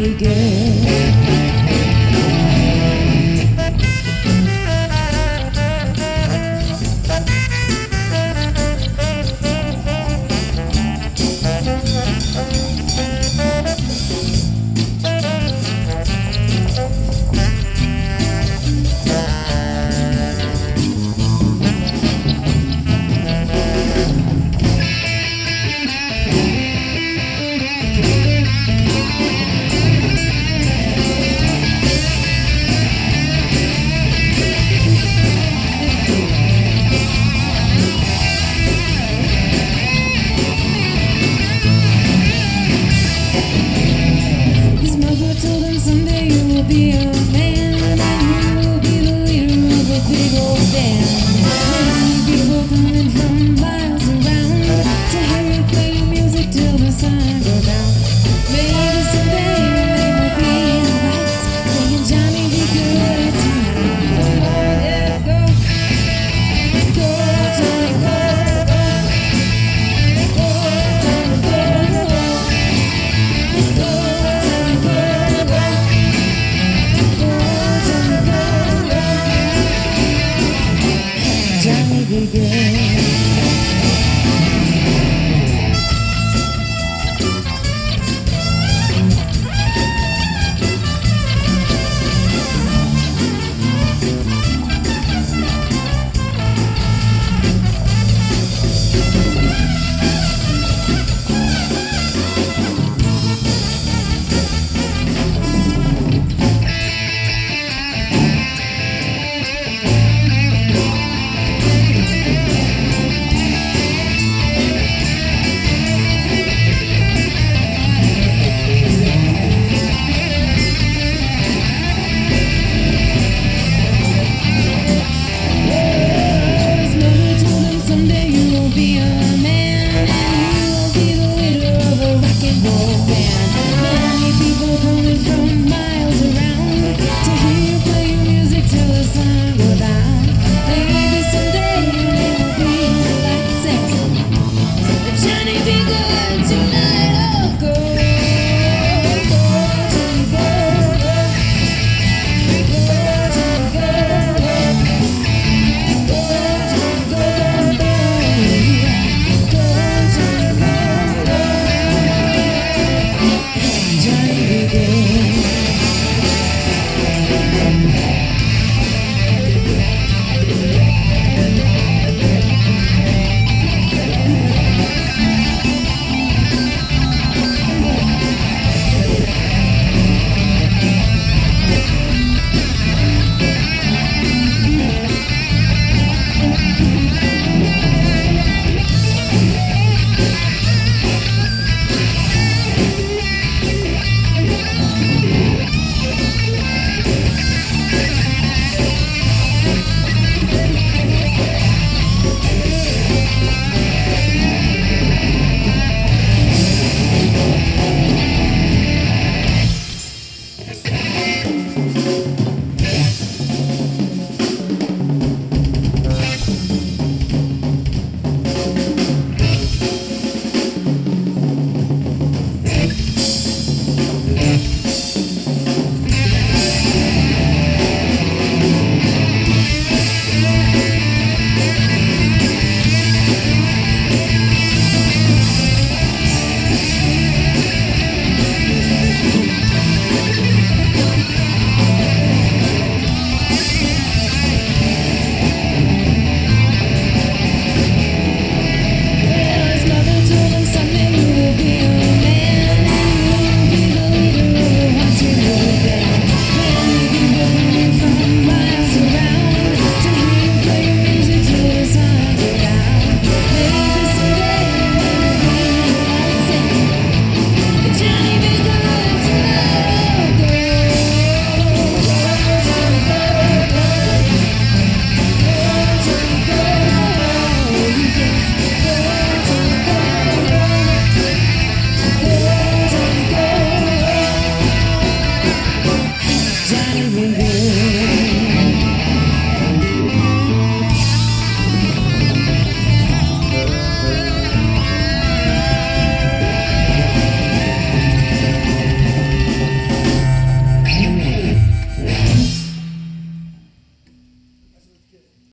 begin.